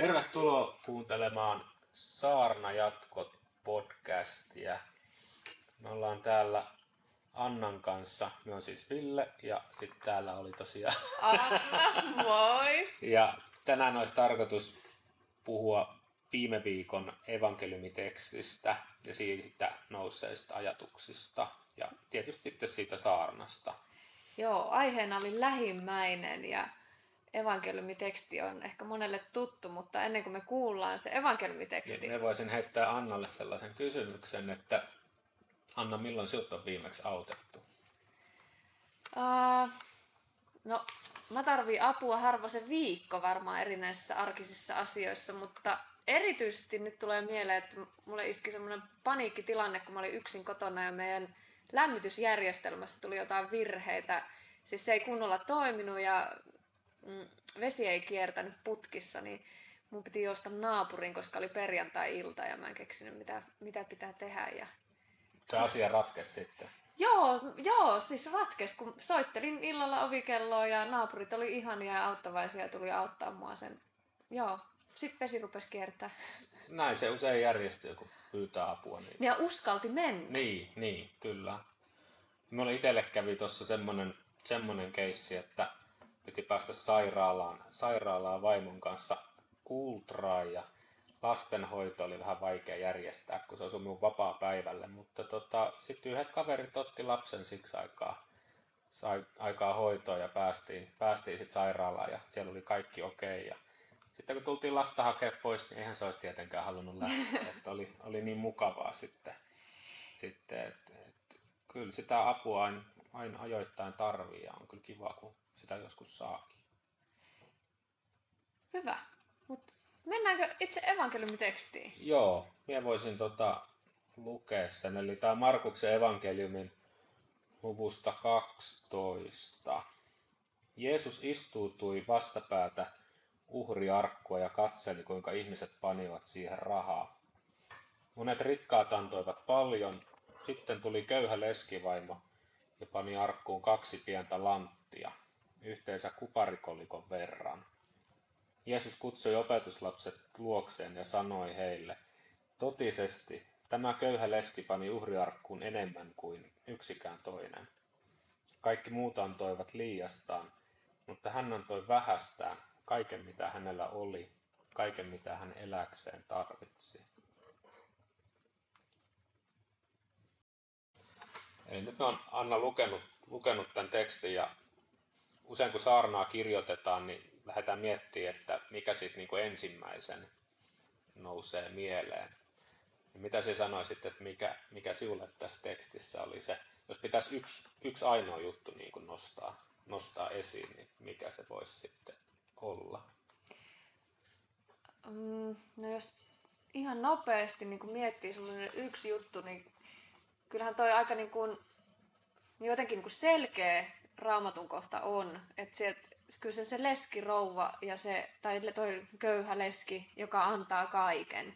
Tervetuloa kuuntelemaan Saarna Jatkot podcastia. Me ollaan täällä Annan kanssa. Me on siis Ville ja sitten täällä oli tosiaan Anna, moi! Ja tänään olisi tarkoitus puhua viime viikon evankeliumitekstistä ja siitä nousseista ajatuksista ja tietysti sitten siitä saarnasta. Joo, aiheena oli lähimmäinen ja evankeliumiteksti on ehkä monelle tuttu, mutta ennen kuin me kuullaan se evankeliumiteksti. Niin me voisin heittää Annalle sellaisen kysymyksen, että Anna, milloin sinut on viimeksi autettu? Uh, no, mä tarvii apua harva se viikko varmaan erinäisissä arkisissa asioissa, mutta erityisesti nyt tulee mieleen, että mulle iski semmoinen paniikkitilanne, kun mä olin yksin kotona ja meidän lämmitysjärjestelmässä tuli jotain virheitä. Siis se ei kunnolla toiminut ja mm, vesi ei kiertänyt putkissa, niin mun piti juosta naapuriin, koska oli perjantai-ilta ja mä en keksinyt, mitä, mitä pitää tehdä. Ja... Se asia ratkesi sitten. Joo, joo, siis ratkesi, kun soittelin illalla ovikelloa ja naapurit oli ihania ja auttavaisia ja tuli auttaa mua sen. Joo, sitten vesi rupesi kiertää. Näin se usein järjestyy, kun pyytää apua. Niin... Ja uskalti mennä. Niin, niin, kyllä. Mulla itselle kävi tuossa semmoinen, semmoinen keissi, että piti päästä sairaalaan, sairaalaan vaimon kanssa ultraan ja lastenhoito oli vähän vaikea järjestää, kun se osui minun vapaa päivälle, mutta tota, sitten yhdet kaverit otti lapsen siksi aikaa, sai aikaa hoitoa ja päästiin, päästiin sitten sairaalaan ja siellä oli kaikki okei. Okay ja sitten kun tultiin lasta hakea pois, niin eihän se olisi tietenkään halunnut lähteä, että oli, oli niin mukavaa sitten, sitten että, että kyllä sitä apua aina, aina ajoittain tarvii ja on kyllä kiva, kun sitä joskus saakin. Hyvä. Mutta mennäänkö itse evankeliumitekstiin? Joo, minä voisin tota, lukea sen. Eli tämä Markuksen evankeliumin luvusta 12. Jeesus istuutui vastapäätä uhriarkkua ja katseli, kuinka ihmiset panivat siihen rahaa. Monet rikkaat antoivat paljon, sitten tuli köyhä leskivaimo ja pani arkkuun kaksi pientä lanttia, yhteensä kuparikolikon verran. Jeesus kutsui opetuslapset luokseen ja sanoi heille, totisesti tämä köyhä leski pani uhriarkkuun enemmän kuin yksikään toinen. Kaikki muut antoivat liiastaan, mutta hän antoi vähästään, kaiken mitä hänellä oli, kaiken mitä hän eläkseen tarvitsi. Eli nyt on Anna lukenut, lukenut tämän tekstin ja usein kun saarnaa kirjoitetaan, niin lähdetään miettimään, että mikä siitä niin kuin ensimmäisen nousee mieleen. Ja mitä sinä sanoisit, että mikä, mikä sinulle tässä tekstissä oli se, jos pitäisi yksi, yksi ainoa juttu niin kuin nostaa, nostaa esiin, niin mikä se voisi sitten olla? Mm, no jos ihan nopeasti niin kuin miettii semmoinen yksi juttu, niin kyllähän toi aika niin kuin, jotenkin niin kuin selkeä raamatun kohta on. Että kyllä se, se leskirouva ja se, tai toi köyhä leski, joka antaa kaiken,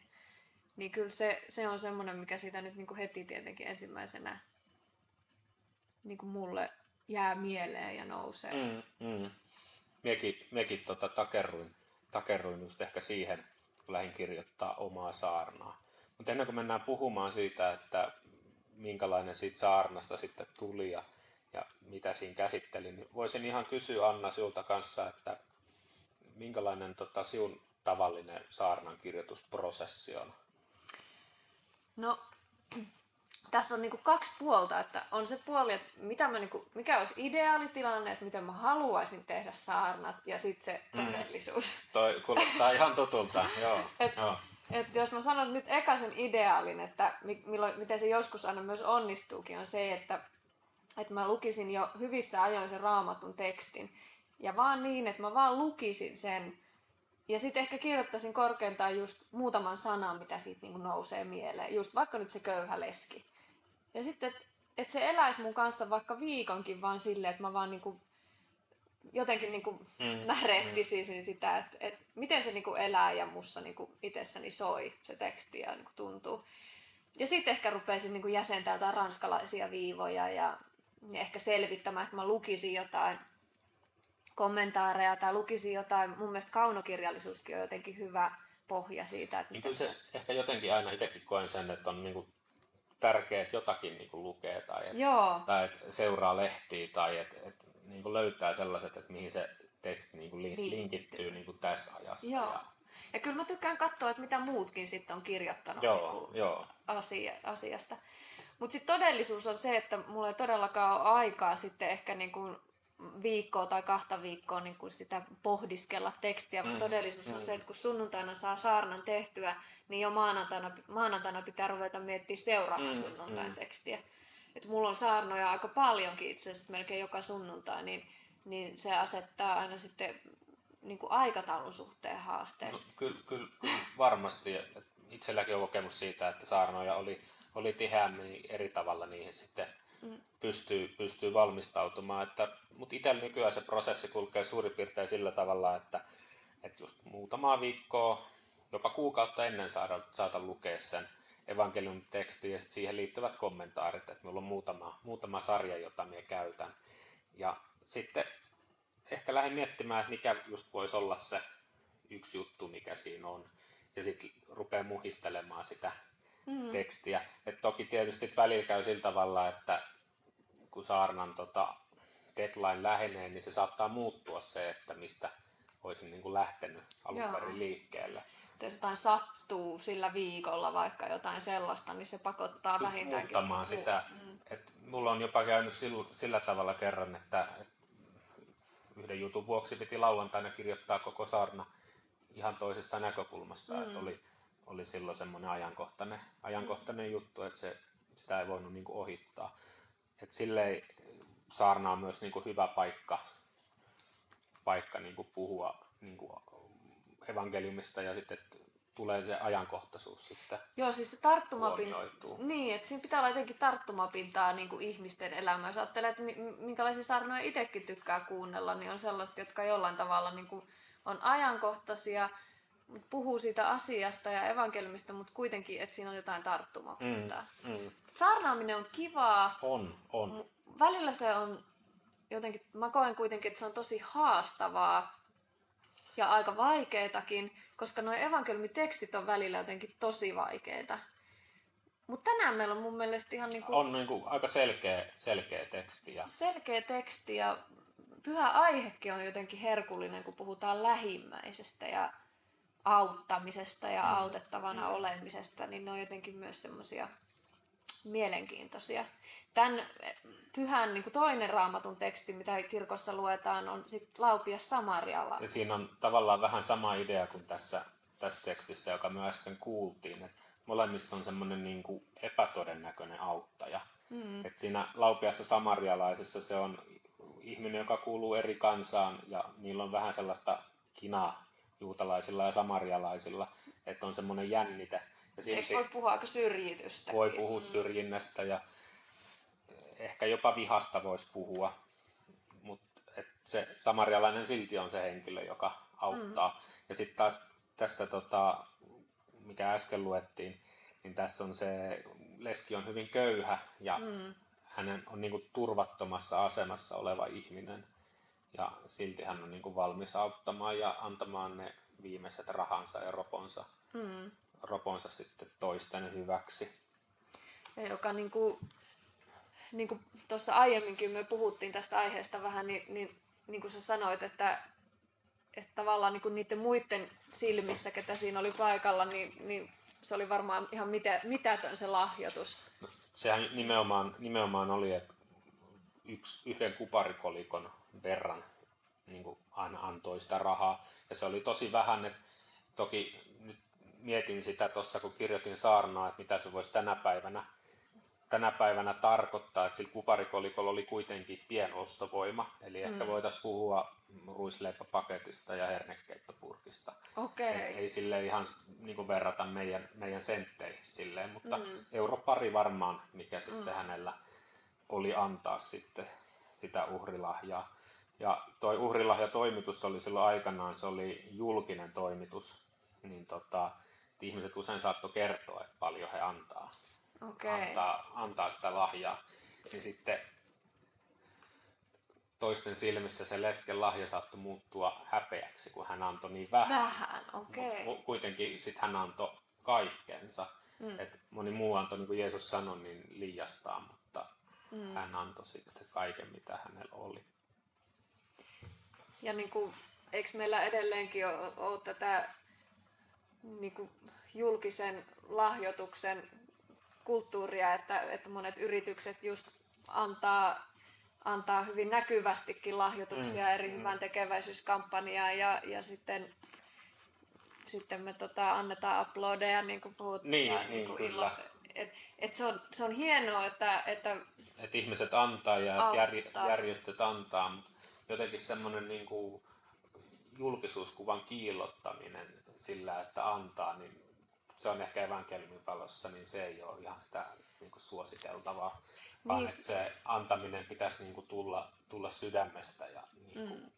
niin kyllä se, se on semmoinen, mikä siitä nyt niin kuin heti tietenkin ensimmäisenä niin kuin mulle jää mieleen ja nousee. Mm, mm miekin, miekin tota, takerruin, takerruin just ehkä siihen, kun lähdin kirjoittaa omaa saarnaa. Mutta ennen kuin mennään puhumaan siitä, että minkälainen siitä saarnasta sitten tuli ja, ja mitä siinä käsitteli, niin voisin ihan kysyä Anna sinulta kanssa, että minkälainen tota, sinun tavallinen saarnan kirjoitusprosessi on? No tässä on niinku kaksi puolta, että on se puoli, että mitä mä niinku, mikä olisi ideaalitilanne, että miten mä haluaisin tehdä saarnat, ja sitten se mm. todellisuus. Mm. Toi kuulostaa ihan tutulta, joo. et, joo. Et jos mä sanon nyt eka sen ideaalin, että milloin, miten se joskus aina myös onnistuukin, on se, että, että mä lukisin jo hyvissä ajoin sen raamatun tekstin. Ja vaan niin, että mä vaan lukisin sen, ja sitten ehkä kirjoittaisin korkeintaan just muutaman sanan, mitä siitä niinku nousee mieleen. Just vaikka nyt se köyhä leski. Ja sitten, että et se eläisi mun kanssa vaikka viikonkin vaan silleen, että mä vaan niinku jotenkin niinku mm, närehtisin mm. sitä, että et miten se niinku elää ja mussa niinku itsessäni soi se teksti ja niinku tuntuu. Ja sitten ehkä rupeisin niinku jäsentämään jotain ranskalaisia viivoja ja, ja ehkä selvittämään, että mä lukisin jotain kommentaareja tai lukisin jotain. Mun mielestä kaunokirjallisuuskin on jotenkin hyvä pohja siitä. Että niin kyllä se ehkä jotenkin aina itsekin koen sen, että on niin kuin tärkeää, että jotakin niin kuin lukee tai että, Joo. tai että seuraa lehtiä tai että, että niin kuin löytää sellaiset, että mihin se teksti niin kuin Linkittyy. linkittyy niin kuin tässä ajassa. Joo. Ja, Ja kyllä mä tykkään katsoa, että mitä muutkin sitten on kirjoittanut joo, niinku joo. asia, asiasta. Mutta sitten todellisuus on se, että mulla ei todellakaan ole aikaa sitten ehkä niinku viikkoa tai kahta viikkoa niinku sitä pohdiskella tekstiä, mm. Mm, todellisuus on mm. se, että kun sunnuntaina saa saarnan tehtyä, niin jo maanantaina, maanantaina pitää ruveta miettimään seuraavan Mm, sunnuntain mm. tekstiä. Et mulla on saarnoja aika paljonkin itse asiassa melkein joka sunnuntai, niin, niin se asettaa aina sitten niin kuin aikataulun suhteen haasteen. No, kyllä, kyllä, kyllä varmasti. Itselläkin on kokemus siitä, että saarnoja oli, oli tiheämmin eri tavalla niihin sitten Mm. pystyy, pystyy valmistautumaan. Että, mutta itsellä nykyään se prosessi kulkee suurin piirtein sillä tavalla, että, että just muutamaa viikkoa, jopa kuukautta ennen saada, saata lukea sen evankeliumin tekstin ja sit siihen liittyvät kommentaarit, että minulla on muutama, muutama sarja, jota minä käytän. Ja sitten ehkä lähden miettimään, että mikä just voisi olla se yksi juttu, mikä siinä on. Ja sitten rupeaa muhistelemaan sitä Mm. tekstiä. Et toki tietysti välillä käy sillä tavalla, että kun saarnan tota, deadline lähenee, niin se saattaa muuttua se, että mistä olisin niin kuin lähtenyt alun perin liikkeelle. jos jotain sattuu sillä viikolla, vaikka jotain sellaista, niin se pakottaa Kyllä vähintäänkin. muuttamaan sitä. Mm. Et mulla on jopa käynyt sillä, sillä tavalla kerran, että et yhden jutun vuoksi piti lauantaina kirjoittaa koko saarna ihan toisesta näkökulmasta. Mm. Et oli, oli silloin semmoinen ajankohtainen, ajankohtainen juttu, että se, sitä ei voinut niinku ohittaa. Et silleen saarna on myös niinku hyvä paikka, paikka niinku puhua niinku evankeliumista ja sitten tulee se ajankohtaisuus sitten Joo, siis se tarttumapinta. Niin, että siinä pitää olla jotenkin tarttumapintaa niin kuin ihmisten elämään. Jos ajattelee, että mi- minkälaisia saarnoja itsekin tykkää kuunnella, niin on sellaiset, jotka jollain tavalla niin kuin on ajankohtaisia, puhuu siitä asiasta ja evankeliumista, mutta kuitenkin, että siinä on jotain tarttumapintaa. Mm. Mm. Saarnaaminen on kivaa, On, on. Välillä se on jotenkin, mä koen kuitenkin, että se on tosi haastavaa ja aika vaikeetakin, koska nuo evankeliumitekstit on välillä jotenkin tosi vaikeita. Mutta tänään meillä on mun mielestä ihan niinku On niin kuin aika selkeä, selkeä teksti. Ja, selkeä teksti ja pyhä aihekin on jotenkin herkullinen, kun puhutaan lähimmäisestä ja auttamisesta ja Mm. autettavana Mm. olemisesta, niin ne on jotenkin myös semmoisia mielenkiintoisia. Tämän pyhän niin kuin toinen raamatun teksti, mitä kirkossa luetaan, on sitten Laupias Samarialla. ja siinä on tavallaan vähän sama idea kuin tässä, tässä tekstissä, joka me äsken kuultiin. Että molemmissa on semmoinen niin kuin epätodennäköinen auttaja. Mm. Et siinä laupiassa samarialaisessa se on ihminen, joka kuuluu eri kansaan ja niillä on vähän sellaista kinaa juutalaisilla ja samarialaisilla, että on semmoinen jännite. Ja Eikö voi puhua aika syrjitystä? voi puhua syrjinnästä ja ehkä jopa vihasta voisi puhua, mutta se samarialainen silti on se henkilö, joka auttaa. Mm. Ja sitten taas tässä, tota, mikä äsken luettiin, niin tässä on se, leski on hyvin köyhä ja Mm. hänen on niin kuin turvattomassa asemassa oleva ihminen. Ja silti hän on niin kuin valmis auttamaan ja antamaan ne viimeiset rahansa ja roponsa, Mm. roponsa sitten toisten hyväksi. Ja joka niin kuin, niin kuin tuossa aiemminkin me puhuttiin tästä aiheesta vähän, niin, niin, niin kuin sä sanoit, että, että tavallaan niin kuin niiden muiden silmissä, ketä siinä oli paikalla, niin, niin se oli varmaan ihan mitä, mitätön se lahjoitus. No, sehän nimenomaan, nimenomaan oli, että yksi, yhden kuparikolikon verran niin kuin aina antoi sitä rahaa. Ja se oli tosi vähän, että toki nyt mietin sitä tuossa, kun kirjoitin saarnaa, että mitä se voisi tänä päivänä, tänä päivänä tarkoittaa, että sillä kuparikolikolla oli kuitenkin pienostovoima, eli ehkä Mm. voitaisiin puhua ruisleipäpaketista ja hernekeittopurkista. Okei. Et ei sille ihan niin kuin verrata meidän, meidän sentteihin silleen, mutta Mm. euro pari varmaan, mikä sitten Mm. hänellä oli antaa sitten sitä uhrilahjaa. Ja toi uhrilahjatoimitus oli silloin aikanaan, se oli julkinen toimitus, niin tota, ihmiset usein saattoi kertoa, että paljon he antaa, Okei. antaa, antaa sitä lahjaa. Niin sitten toisten silmissä se lesken lahja saattoi muuttua häpeäksi, kun hän antoi niin vähän. Vähän, okei. Okay. Kuitenkin sitten hän antoi kaikkensa. Mm. Et moni muu antoi, niin kuin Jeesus sanoi, niin liiastaa, mutta mm. hän antoi sitten kaiken, mitä hänellä oli. Ja niin kuin, eikö meillä edelleenkin ole, ole tätä niin kuin julkisen lahjoituksen kulttuuria, että, että monet yritykset just antaa, antaa hyvin näkyvästikin lahjoituksia mm, eri mm. hyvän tekeväisyyskampanjaan ja, ja sitten sitten me tota, annetaan uploadeja, niin kuin puhuttiin. Niin, ja, niin, niin kuin kyllä. Et, et se, on, se on hienoa, että... että et ihmiset antaa ja auttaa. jär, järjestöt antaa, mutta jotenkin semmoinen niin kuin julkisuuskuvan kiillottaminen sillä, että antaa, niin se on ehkä evankeliumin valossa, niin se ei ole ihan sitä niin kuin suositeltavaa, vaan niin. että se antaminen pitäisi niin kuin tulla, tulla sydämestä ja niin kuin, mm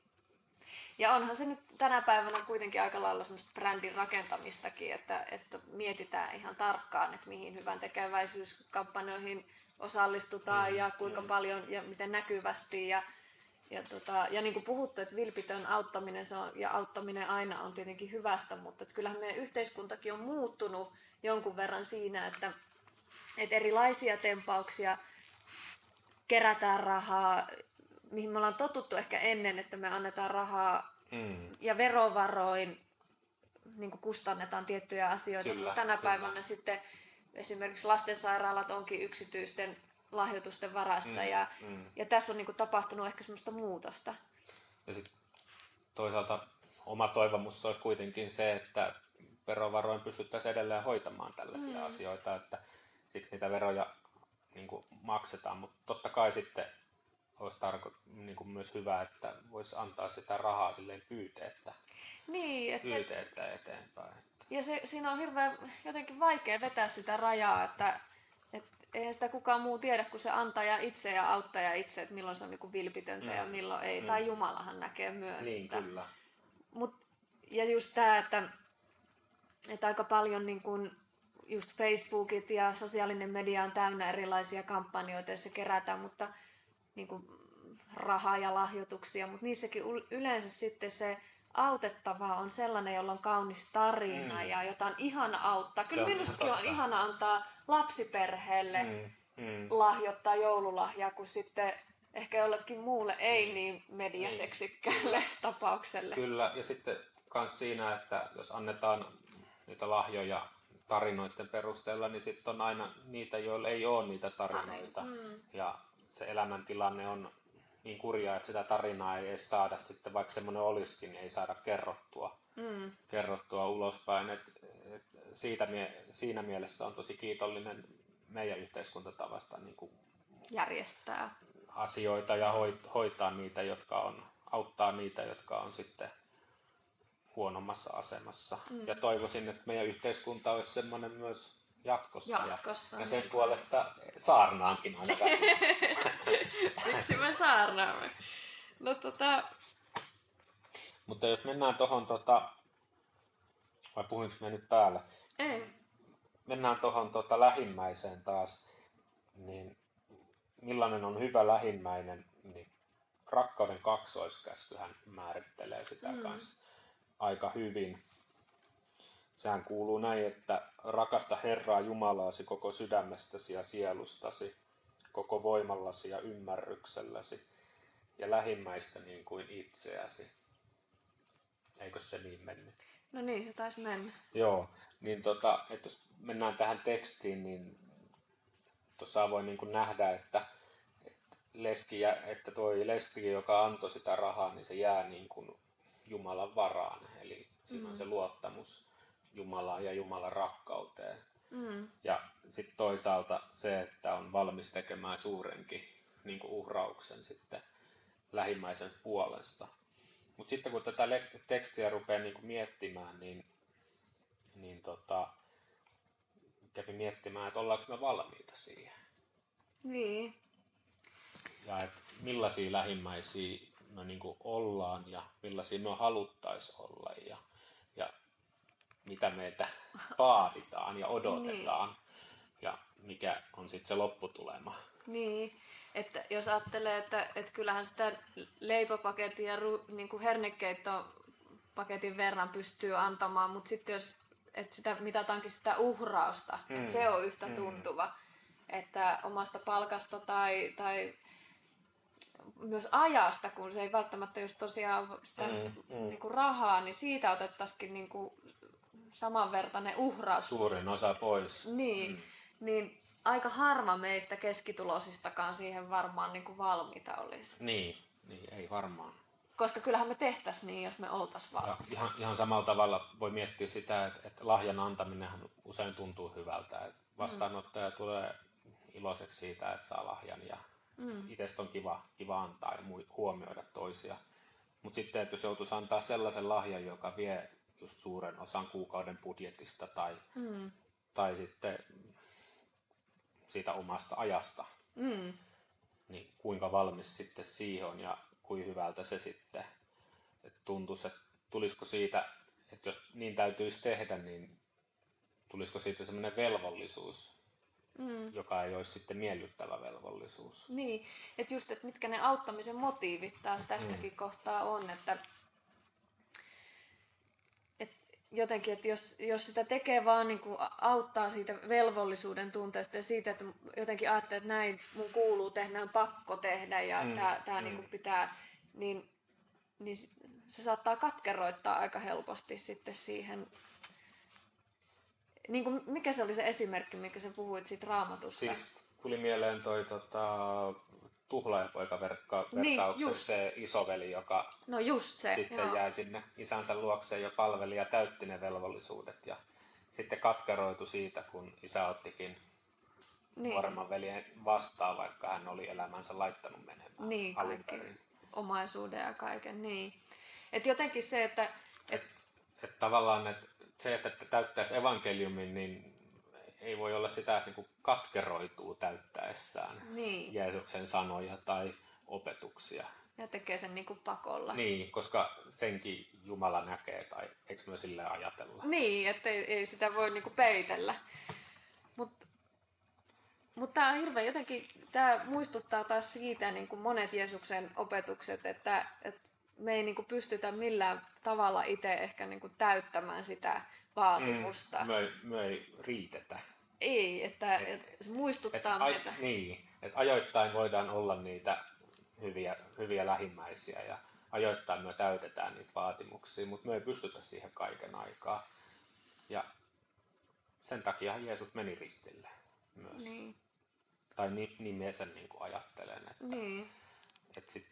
ja onhan se nyt tänä päivänä kuitenkin aika lailla semmoista brändin rakentamistakin, että, että mietitään ihan tarkkaan, että mihin hyvän tekeväisyyskampanjoihin osallistutaan mm, ja kuinka mm. paljon ja miten näkyvästi. Ja, ja, tota, ja niin kuin puhuttu, että vilpitön auttaminen se on, ja auttaminen aina on tietenkin hyvästä, mutta että kyllähän meidän yhteiskuntakin on muuttunut jonkun verran siinä, että, että erilaisia tempauksia kerätään rahaa mihin me ollaan totuttu ehkä ennen, että me annetaan rahaa mm. ja verovaroin niin kustannetaan tiettyjä asioita, kyllä, mutta tänä kyllä. päivänä sitten esimerkiksi lastensairaalat onkin yksityisten lahjoitusten varassa mm, ja, mm. ja tässä on niin kuin tapahtunut ehkä semmoista muutosta. Ja sitten toisaalta oma toivomus olisi kuitenkin se, että verovaroin pystyttäisiin edelleen hoitamaan tällaisia mm. asioita, että siksi niitä veroja niin kuin maksetaan, mutta totta kai sitten olisi tarko- niin kuin myös hyvä, että voisi antaa sitä rahaa silleen pyyteettä, niin, että pyyteettä se, eteenpäin. Ja se, siinä on hirveän jotenkin vaikea vetää sitä rajaa, että et eihän sitä kukaan muu tiedä kuin se antaja itse ja auttaja itse, että milloin se on niin vilpitöntä mm. ja milloin ei. Mm. Tai Jumalahan näkee myös. Niin, että, kyllä. Mut, ja just tämä, että, että aika paljon niin kuin just Facebookit ja sosiaalinen media on täynnä erilaisia kampanjoita, joissa kerätään, mutta niin kuin rahaa ja lahjoituksia, mutta niissäkin yleensä sitten se autettava on sellainen, jolla on kaunis tarina mm. ja jota on ihana auttaa. Se Kyllä on minustakin on ihana antaa lapsiperheelle mm. Mm. lahjoittaa joululahjaa, kun sitten ehkä jollekin muulle ei mm. niin mediaseksikkäälle niin. tapaukselle. Kyllä, ja sitten myös siinä, että jos annetaan niitä lahjoja tarinoiden perusteella, niin sitten on aina niitä, joilla ei ole niitä tarinoita. Mm. Ja se elämäntilanne on niin kurjaa, että sitä tarinaa ei edes saada sitten, vaikka semmoinen olisikin, niin ei saada kerrottua, mm. kerrottua ulospäin. Et, et siitä, siinä mielessä on tosi kiitollinen meidän yhteiskuntatavasta niin kuin järjestää asioita ja hoitaa niitä, jotka on, auttaa niitä, jotka on sitten huonommassa asemassa. Mm. Ja toivoisin, että meidän yhteiskunta olisi semmoinen myös jatkossa. jatkossa ja, ja sen niin. puolesta saarnaankin aina Siksi me saarnaamme. No tota... Mutta jos mennään tuohon, tota... vai puhuinko me nyt päällä? Ei. Mennään tuohon tota, lähimmäiseen taas, niin millainen on hyvä lähimmäinen, niin rakkauden kaksoiskäskyhän määrittelee sitä mm. kanssa aika hyvin. Sehän kuuluu näin, että rakasta Herraa Jumalaasi koko sydämestäsi ja sielustasi, koko voimallasi ja ymmärrykselläsi, ja lähimmäistä niin kuin itseäsi. Eikö se niin mennyt? No niin, se taisi mennä. Joo, niin tota, että jos mennään tähän tekstiin, niin tuossa voi niin kuin nähdä, että, että, leski, että tuo leski, joka antoi sitä rahaa, niin se jää niin kuin Jumalan varaan. Eli siinä mm. on se luottamus Jumalaan ja Jumalan rakkauteen. Mm. Ja sitten toisaalta se, että on valmis tekemään suurenkin niin kuin uhrauksen sitten lähimmäisen puolesta. Mutta sitten kun tätä tekstiä rupeaa niin kuin miettimään, niin, niin tota, kävi miettimään, että ollaanko me valmiita siihen. Niin. Ja että millaisia lähimmäisiä me niin kuin ollaan ja millaisia me haluttaisiin olla. Ja mitä meiltä vaaditaan ja odotetaan. Niin. Ja mikä on sitten se lopputulema. Niin, että jos ajattelee, että, että kyllähän sitä leipopaketin ja ru, niin kuin hernekeittopaketin verran pystyy antamaan, mutta sitten jos että sitä mitataankin sitä uhrausta, mm. että se on yhtä mm. tuntuva, mm. että omasta palkasta tai, tai myös ajasta, kun se ei välttämättä just tosiaan sitä mm, mm. Niin kuin rahaa, niin siitä otettaisiin niin kuin samanvertainen uhraus. Suurin osa pois. Niin, mm. niin aika harva meistä keskitulosistakaan siihen varmaan niin kuin valmiita olisi. Niin, niin, ei varmaan. Koska kyllähän me tehtäisiin niin, jos me oltaisiin valmiita. Ihan, ihan samalla tavalla voi miettiä sitä, että, että lahjan antaminen usein tuntuu hyvältä. Että vastaanottaja mm. tulee iloiseksi siitä, että saa lahjan ja mm. itsestä on kiva, kiva antaa ja huomioida toisia. Mutta sitten, että jos joutuisi antaa sellaisen lahjan, joka vie just suuren osan kuukauden budjetista tai, mm. tai sitten siitä omasta ajasta, mm. niin kuinka valmis sitten siihen on ja kuin hyvältä se sitten että tuntuisi, että tulisiko siitä, että jos niin täytyisi tehdä, niin tulisiko siitä semmoinen velvollisuus, mm. joka ei olisi sitten miellyttävä velvollisuus. Niin, että just, että mitkä ne auttamisen motiivit taas tässäkin mm. kohtaa on, että jotenkin, että jos, jos sitä tekee vaan niin kuin auttaa siitä velvollisuuden tunteesta ja siitä, että jotenkin ajattelee, että näin mun kuuluu tehdä, näin pakko tehdä ja mm, tämä, tämä mm. niin kuin pitää, niin, niin se saattaa katkeroittaa aika helposti sitten siihen niin kuin, mikä se oli se esimerkki, mikä sä puhuit siitä raamatusta? Siis tuli mieleen toi tota, tuhlaajapoika-verkkauksessa niin, se isoveli, joka no just se, sitten joo. jäi sinne isänsä luokseen ja palveli ja täytti ne velvollisuudet. Ja sitten katkeroitu siitä, kun isä ottikin niin. nuoremman veljen vastaan, vaikka hän oli elämänsä laittanut menemään Niin, kaikki omaisuuden ja kaiken, niin. Et jotenkin se, että... Et, et, et tavallaan, että se, että täyttäisi evankeliumin, niin ei voi olla sitä, että niin katkeroituu täyttäessään niin. Jeesuksen sanoja tai opetuksia. Ja tekee sen niin kuin pakolla. Niin, koska senkin Jumala näkee, tai eikö me sille ajatella? Niin, että ei, ei sitä voi niin kuin peitellä. Mutta mut tämä on hirveän jotenkin, tämä muistuttaa taas siitä niin kuin monet Jeesuksen opetukset, että, että me ei niin kuin pystytä millään tavalla itse ehkä niin kuin täyttämään sitä vaatimusta. Mm, me, ei, me ei riitetä. Ei, että, et, et se muistuttaa et, meitä. Niin, että ajoittain voidaan olla niitä hyviä, hyviä lähimmäisiä ja ajoittain me täytetään niitä vaatimuksia, mutta me ei pystytä siihen kaiken aikaa. Ja sen takia Jeesus meni ristille myös. Niin. Tai niin, niin minä sen niin kuin ajattelen, että, niin. että sit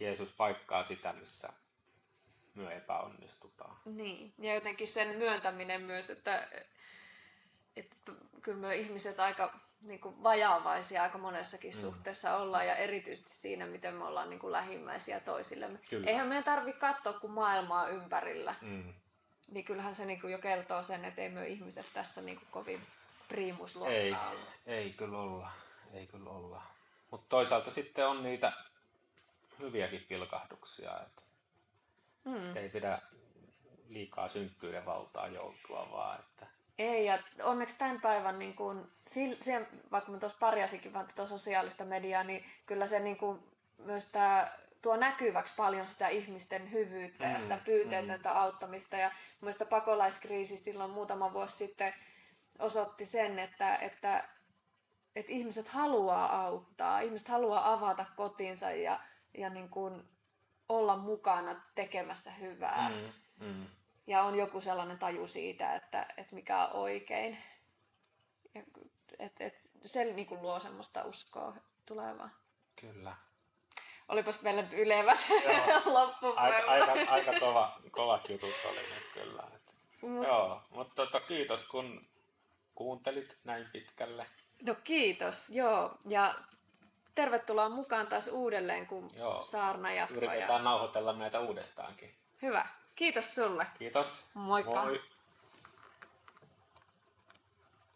Jeesus paikkaa sitä, missä myö epäonnistutaan. Niin, ja jotenkin sen myöntäminen myös, että, että kyllä me ihmiset aika niin kuin vajaavaisia aika monessakin mm. suhteessa ollaan, ja erityisesti siinä, miten me ollaan niin kuin lähimmäisiä toisillemme. Kyllä. Eihän meidän tarvitse katsoa kuin maailmaa ympärillä. Mm. Niin kyllähän se niin kuin jo kertoo sen, että ei me ihmiset tässä niin kuin kovin priimusluokkaa ei, olla. Ei kyllä olla. Ei kyllä olla. Mutta toisaalta sitten on niitä hyviäkin pilkahduksia, että mm. ei pidä liikaa synkkyyden valtaa joutua, vaan että ei, ja onneksi tämän päivän, niin kun, siihen, vaikka mä tuossa parjasikin vaan tätä sosiaalista mediaa, niin kyllä se niin kun, myös tää, tuo näkyväksi paljon sitä ihmisten hyvyyttä mm, ja sitä pyyteetöntä mm. auttamista. Ja mielestäni pakolaiskriisi silloin muutama vuosi sitten osoitti sen, että, että, että ihmiset haluaa auttaa, ihmiset haluaa avata kotinsa ja, ja niin kun, olla mukana tekemässä hyvää. Mm, mm ja on joku sellainen taju siitä, että, että mikä on oikein. Ja, et, et, se niin kuin luo semmoista uskoa tulevaa. Kyllä. Olipas meillä nyt ylevät loppupuolella. Aika, aika, aika kova, kovat jutut oli nyt kyllä. Et, Mut, joo, mutta tota, kiitos kun kuuntelit näin pitkälle. No kiitos, joo. Ja tervetuloa mukaan taas uudelleen, kun joo. saarna jatkaa. Yritetään ja... nauhoitella näitä uudestaankin. Hyvä. Kiitos sulle. Kiitos. Moikka. Moi.